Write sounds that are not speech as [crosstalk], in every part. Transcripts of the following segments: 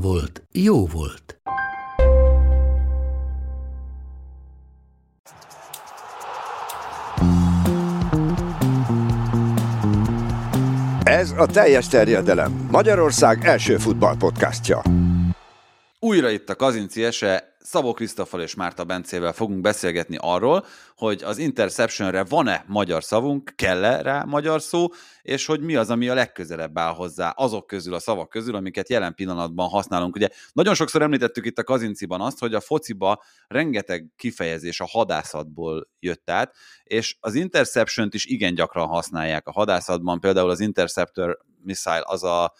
volt, jó volt. Ez a teljes terjedelem. Magyarország első futballpodcastja. Újra itt a Kazinci Ese, Szabó Krisztoffal és Márta Bencével fogunk beszélgetni arról, hogy az interceptionre van-e magyar szavunk, kell-e rá magyar szó, és hogy mi az, ami a legközelebb áll hozzá azok közül, a szavak közül, amiket jelen pillanatban használunk. Ugye nagyon sokszor említettük itt a Kazinciban azt, hogy a fociba rengeteg kifejezés a hadászatból jött át, és az interception-t is igen gyakran használják a hadászatban, például az interceptor missile az a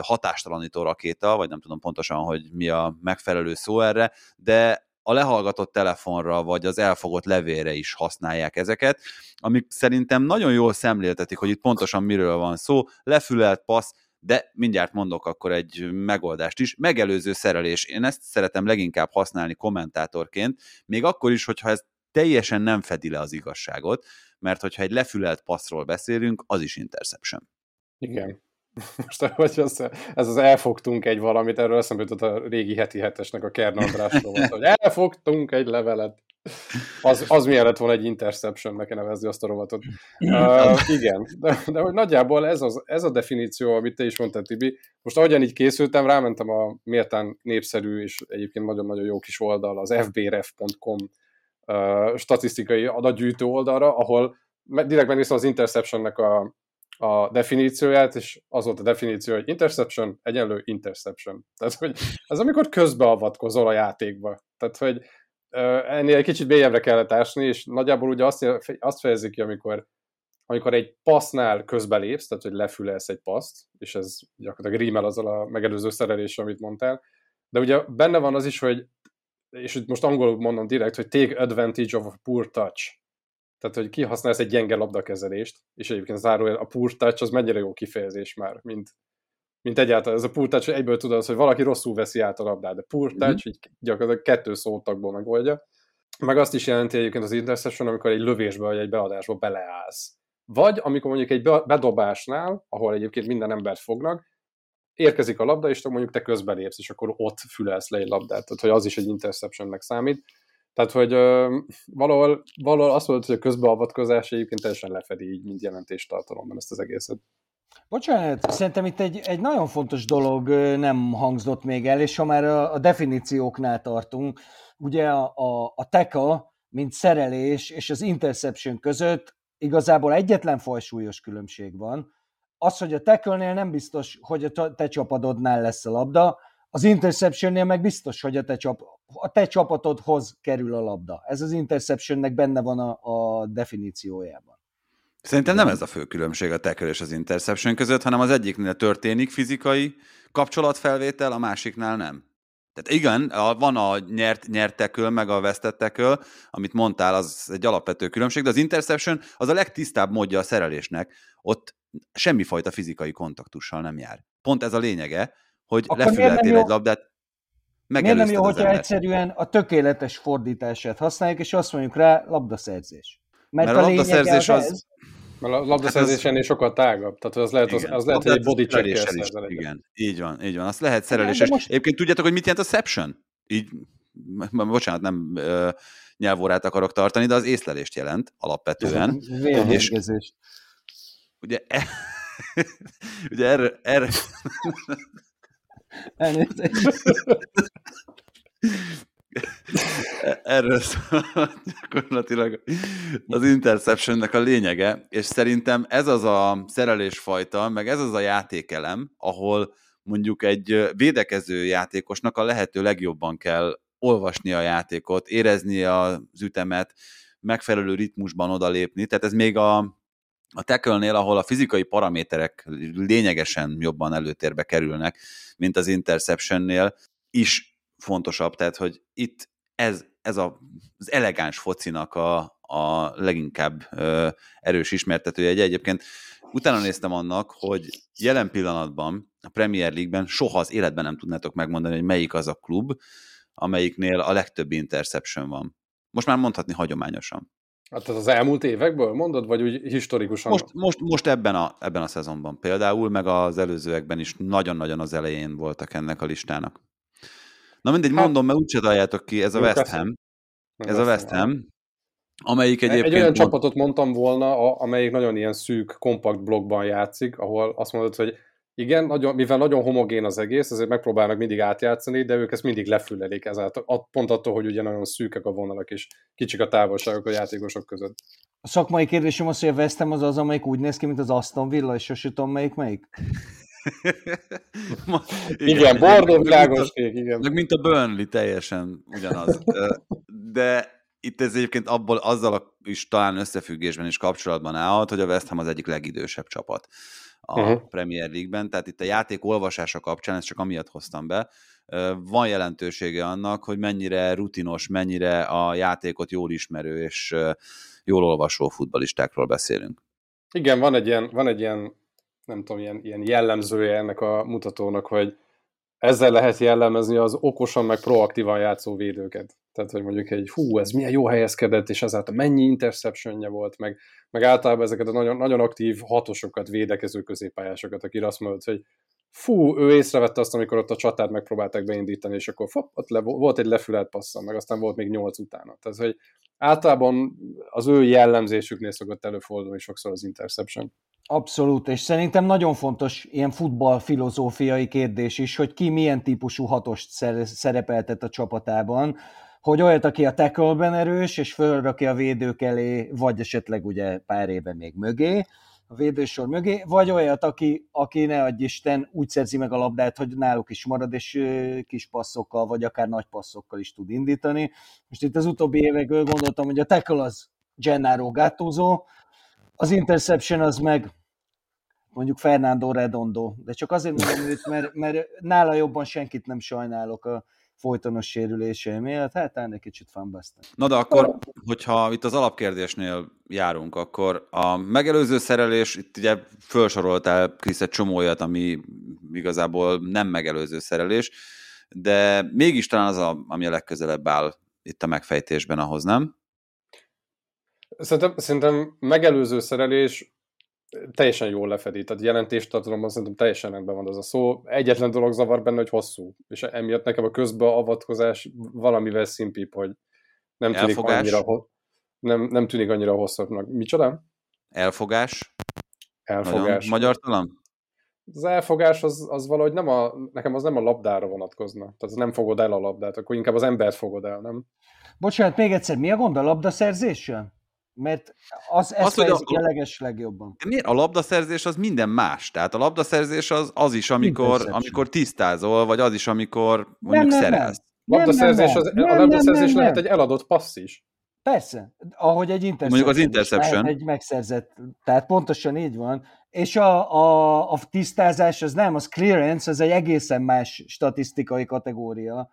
hatástalanító rakéta, vagy nem tudom pontosan, hogy mi a megfelelő szó erre, de a lehallgatott telefonra, vagy az elfogott levélre is használják ezeket, amik szerintem nagyon jól szemléltetik, hogy itt pontosan miről van szó, lefülelt passz, de mindjárt mondok akkor egy megoldást is. Megelőző szerelés. Én ezt szeretem leginkább használni kommentátorként, még akkor is, hogyha ez teljesen nem fedi le az igazságot, mert hogyha egy lefülelt passzról beszélünk, az is interception. Igen. Most hogy az, ez az elfogtunk egy valamit, erről eszembe jutott a régi heti hetesnek a Kern Andrásról, hogy elfogtunk egy levelet. Az, az milyen lett volna egy interception, neki nevezni azt a rovatot. Uh, igen, de, de hogy nagyjából ez, az, ez a definíció, amit te is mondtad, Tibi. Most ahogyan így készültem, rámentem a méltán népszerű és egyébként nagyon-nagyon jó kis oldal, az fbref.com uh, statisztikai adatgyűjtő oldalra, ahol direkt megnéztem az interceptionnek a, a definícióját, és az volt a definíció, hogy interception egyenlő interception. Tehát, hogy ez amikor közbeavatkozol a játékba. Tehát, hogy ennél egy kicsit mélyebbre kellett ásni, és nagyjából ugye azt, azt fejezik ki, amikor, amikor egy passznál közbelépsz, tehát hogy lefülelsz egy paszt, és ez gyakorlatilag rímel azzal a megelőző szereléssel, amit mondtál, de ugye benne van az is, hogy és most angolul mondom direkt, hogy take advantage of a poor touch. Tehát, hogy kihasználsz egy gyenge labdakezelést, és egyébként zárójel a poor touch az mennyire jó kifejezés már, mint, mint egyáltalán ez a poor touch, egyből tudod, hogy valaki rosszul veszi át a labdát, de poor mhm. touch, mm-hmm. így gyakorlatilag kettő szótagból megoldja. Meg azt is jelenti egyébként az interception, amikor egy lövésbe vagy egy beadásba beleállsz. Vagy amikor mondjuk egy bedobásnál, ahol egyébként minden embert fognak, érkezik a labda, és mondjuk te közbelépsz, és akkor ott fülelsz le egy labdát. Tehát, hogy az is egy interceptionnek számít. Tehát, hogy ö, valahol, valahol azt mondod, hogy a közbeavatkozás egyébként teljesen lefedi így, mint jelentéstartalomban ezt az egészet. Bocsánat, szerintem itt egy, egy nagyon fontos dolog nem hangzott még el, és ha már a, a definícióknál tartunk, ugye a, a, a teka, mint szerelés és az interception között igazából egyetlen fajsúlyos különbség van. Az, hogy a tackle nem biztos, hogy a te csapatodnál lesz a labda, az interceptionnél meg biztos, hogy a te, csap, a te csapatodhoz kerül a labda. Ez az interceptionnek benne van a, a definíciójában. Szerintem nem ez a fő különbség a tackle és az interception között, hanem az egyiknél történik fizikai kapcsolatfelvétel, a másiknál nem. Tehát igen, van a nyert, nyert tackle, meg a vesztett tackle, amit mondtál, az egy alapvető különbség, de az interception az a legtisztább módja a szerelésnek. Ott semmifajta fizikai kontaktussal nem jár. Pont ez a lényege, hogy Akkor lefüleltél egy labdát, Miért nem jó, hogyha egyszerűen a tökéletes fordítását használjuk, és azt mondjuk rá labdaszerzés? Mert, Mert a, a labdaszerzés az... Ez, mert a labdaszerzésénél hát sokkal tágabb, tehát az lehet, az, az lehet hogy egy body check is. Igen, így van, így van. Azt lehet szereléses. Most... Egyébként tudjátok, hogy mit jelent a seption? Így, bocsánat, nem uh, nyelvórát akarok tartani, de az észlelést jelent alapvetően. És, ugye, e, [laughs] ugye erre, erre Erről szól gyakorlatilag az interceptionnek a lényege, és szerintem ez az a szerelésfajta, meg ez az a játékelem, ahol mondjuk egy védekező játékosnak a lehető legjobban kell olvasni a játékot, érezni az ütemet, megfelelő ritmusban odalépni, tehát ez még a a tackle ahol a fizikai paraméterek lényegesen jobban előtérbe kerülnek, mint az interceptionnél, is fontosabb, tehát hogy itt ez, ez a, az elegáns focinak a, a leginkább ö, erős ismertetője. Egy egyébként utána néztem annak, hogy jelen pillanatban a Premier League-ben soha az életben nem tudnátok megmondani, hogy melyik az a klub, amelyiknél a legtöbb interception van. Most már mondhatni hagyományosan. Hát az elmúlt évekből mondod, vagy úgy historikusan? Most, most, most ebben, a, ebben a szezonban például, meg az előzőekben is nagyon-nagyon az elején voltak ennek a listának. Na mindegy, hát, mondom, mert úgyse találjátok ki, ez a West Ham. Ez a West Ham, amelyik egyébként... Egy olyan mond... csapatot mondtam volna, amelyik nagyon ilyen szűk, kompakt blokkban játszik, ahol azt mondod, hogy igen, nagyon, mivel nagyon homogén az egész, ezért megpróbálnak mindig átjátszani, de ők ezt mindig lefülelik ezáltal, pont attól, hogy ugye nagyon szűkek a vonalak, és kicsik a távolságok a játékosok között. A szakmai kérdésem az, hogy a West Ham az az, amelyik úgy néz ki, mint az Aston Villa, és sose tudom melyik melyik. [laughs] Ma, igen, igen bordó, világos kék, igen. Meg mint a Burnley, teljesen ugyanaz. [laughs] De itt ez egyébként abból, azzal is talán összefüggésben is kapcsolatban állhat, hogy a West Ham az egyik legidősebb csapat a uh-huh. Premier League-ben, tehát itt a játék olvasása kapcsán, ezt csak amiatt hoztam be, van jelentősége annak, hogy mennyire rutinos, mennyire a játékot jól ismerő és jól olvasó futbalistákról beszélünk. Igen, van egy ilyen, van egy ilyen nem tudom, ilyen, ilyen jellemzője ennek a mutatónak, hogy ezzel lehet jellemezni az okosan meg proaktívan játszó védőket. Tehát, hogy mondjuk egy hú, ez milyen jó helyezkedett, és ezáltal mennyi interceptionje volt, meg, meg általában ezeket a nagyon, nagyon aktív hatosokat, védekező középpályásokat, aki azt mondott, hogy fú, ő észrevette azt, amikor ott a csatát megpróbálták beindítani, és akkor fop, ott le, volt egy lefülelt passza, meg aztán volt még nyolc utána. Tehát, hogy általában az ő jellemzésüknél szokott előfordulni sokszor az interception. Abszolút, és szerintem nagyon fontos ilyen futball filozófiai kérdés is, hogy ki milyen típusú hatost szerepeltet a csapatában, hogy olyat, aki a tackle erős, és fölraki a védők elé, vagy esetleg ugye pár éve még mögé, a védősor mögé, vagy olyat, aki, aki ne adj Isten úgy szerzi meg a labdát, hogy náluk is marad, és kis passzokkal, vagy akár nagy passzokkal is tud indítani. Most itt az utóbbi évekből gondoltam, hogy a tackle az Gennaro Gattuso, az interception az meg mondjuk Fernando Redondo, de csak azért mondom őt, mert, mert nála jobban senkit nem sajnálok a folytonos sérülése miatt, hát egy kicsit fanbasztán. Na de akkor, hogyha itt az alapkérdésnél járunk, akkor a megelőző szerelés, itt ugye felsoroltál Krisz egy csomó olyat, ami igazából nem megelőző szerelés, de mégis talán az, a, ami a legközelebb áll itt a megfejtésben ahhoz, nem? Szerintem, szerintem megelőző szerelés teljesen jól lefedi. Tehát jelentéstartalomban szerintem teljesen rendben van az a szó. Egyetlen dolog zavar benne, hogy hosszú. És emiatt nekem a közbeavatkozás valamivel szimpibb, hogy nem tűnik annyira, nem, nem tűnik annyira hosszabbnak. Micsoda? Elfogás? Elfogás. Magyar talán? Az elfogás az, az valahogy nem a, nekem az nem a labdára vonatkozna. Tehát nem fogod el a labdát, akkor inkább az embert fogod el, nem? Bocsánat, még egyszer, mi a gond a labdaszerzéssel? Mert az ezt fejezik a, leges legjobban. Miért? A labdaszerzés az minden más. Tehát a labdaszerzés az, az is, amikor, amikor tisztázol, vagy az is, amikor mondjuk nem, szerelsz. Nem, labdaszerzés, az, nem, a labdaszerzés nem, lehet egy eladott passz is. Persze, ahogy egy interception. Mondjuk az interception. Egy megszerzett, tehát pontosan így van. És a, a, a tisztázás az nem, az clearance, az egy egészen más statisztikai kategória.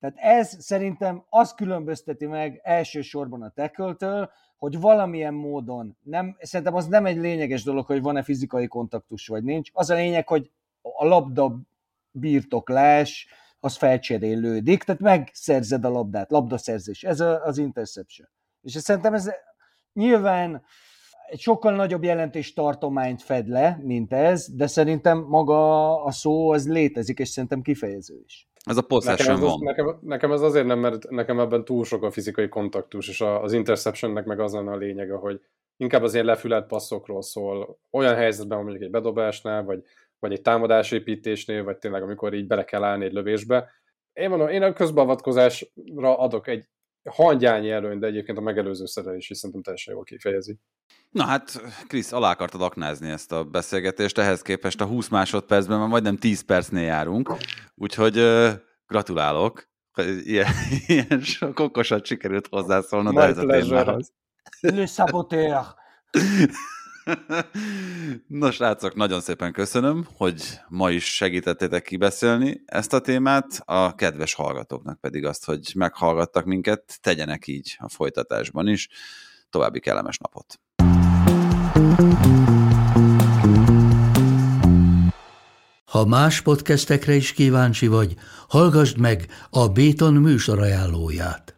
Tehát ez szerintem az különbözteti meg elsősorban a tackle hogy valamilyen módon, nem, szerintem az nem egy lényeges dolog, hogy van-e fizikai kontaktus, vagy nincs. Az a lényeg, hogy a labda birtoklás, az felcserélődik, tehát megszerzed a labdát, labdaszerzés, ez a, az interception. És szerintem ez nyilván egy sokkal nagyobb jelentés tartományt fed le, mint ez, de szerintem maga a szó az létezik, és szerintem kifejező is. Ez a possession nekem ez, van. Nekem, nekem ez azért nem, mert nekem ebben túl sok a fizikai kontaktus, és az interceptionnek meg az a lényege, hogy inkább az ilyen lefülelt passzokról szól, olyan helyzetben, mondjuk egy bedobásnál, vagy, vagy egy támadásépítésnél, vagy tényleg amikor így bele kell állni egy lövésbe. Én mondom, én a közbeavatkozásra adok egy hangyányi előny, de egyébként a megelőző szerelés is szerintem teljesen jól kifejezi. Na hát, Krisz, alá akartad aknázni ezt a beszélgetést, ehhez képest a 20 másodpercben már majdnem 10 percnél járunk, úgyhogy uh, gratulálok. Ilyen, [laughs] ilyen sok okosat sikerült hozzászólnod a témához. Le saboteur. [laughs] [laughs] Nos, srácok, nagyon szépen köszönöm, hogy ma is segítettétek kibeszélni ezt a témát, a kedves hallgatóknak pedig azt, hogy meghallgattak minket, tegyenek így a folytatásban is. További kellemes napot! Ha más podcastekre is kíváncsi vagy, hallgassd meg a Béton műsor ajánlóját.